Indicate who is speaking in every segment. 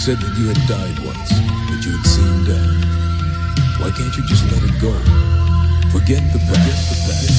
Speaker 1: said that you had died once, that you had seen death. Why can't you just let it go? Forget the past. Forget the past.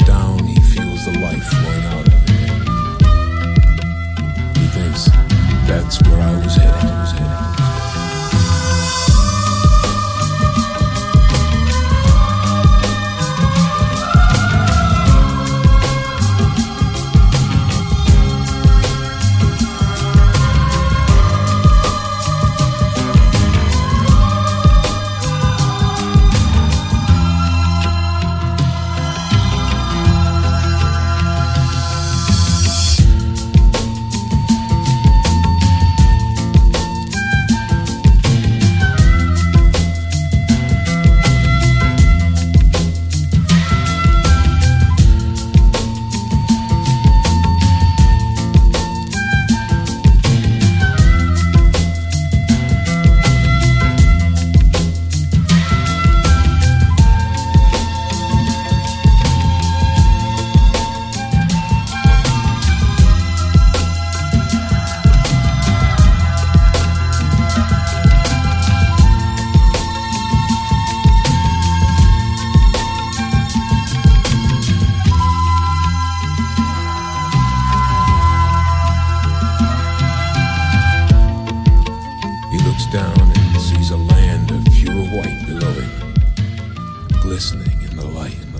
Speaker 1: Down, he feels the life flowing out of him. He thinks, that's where I was headed. looks down and sees a land of pure white below him, glistening in the light.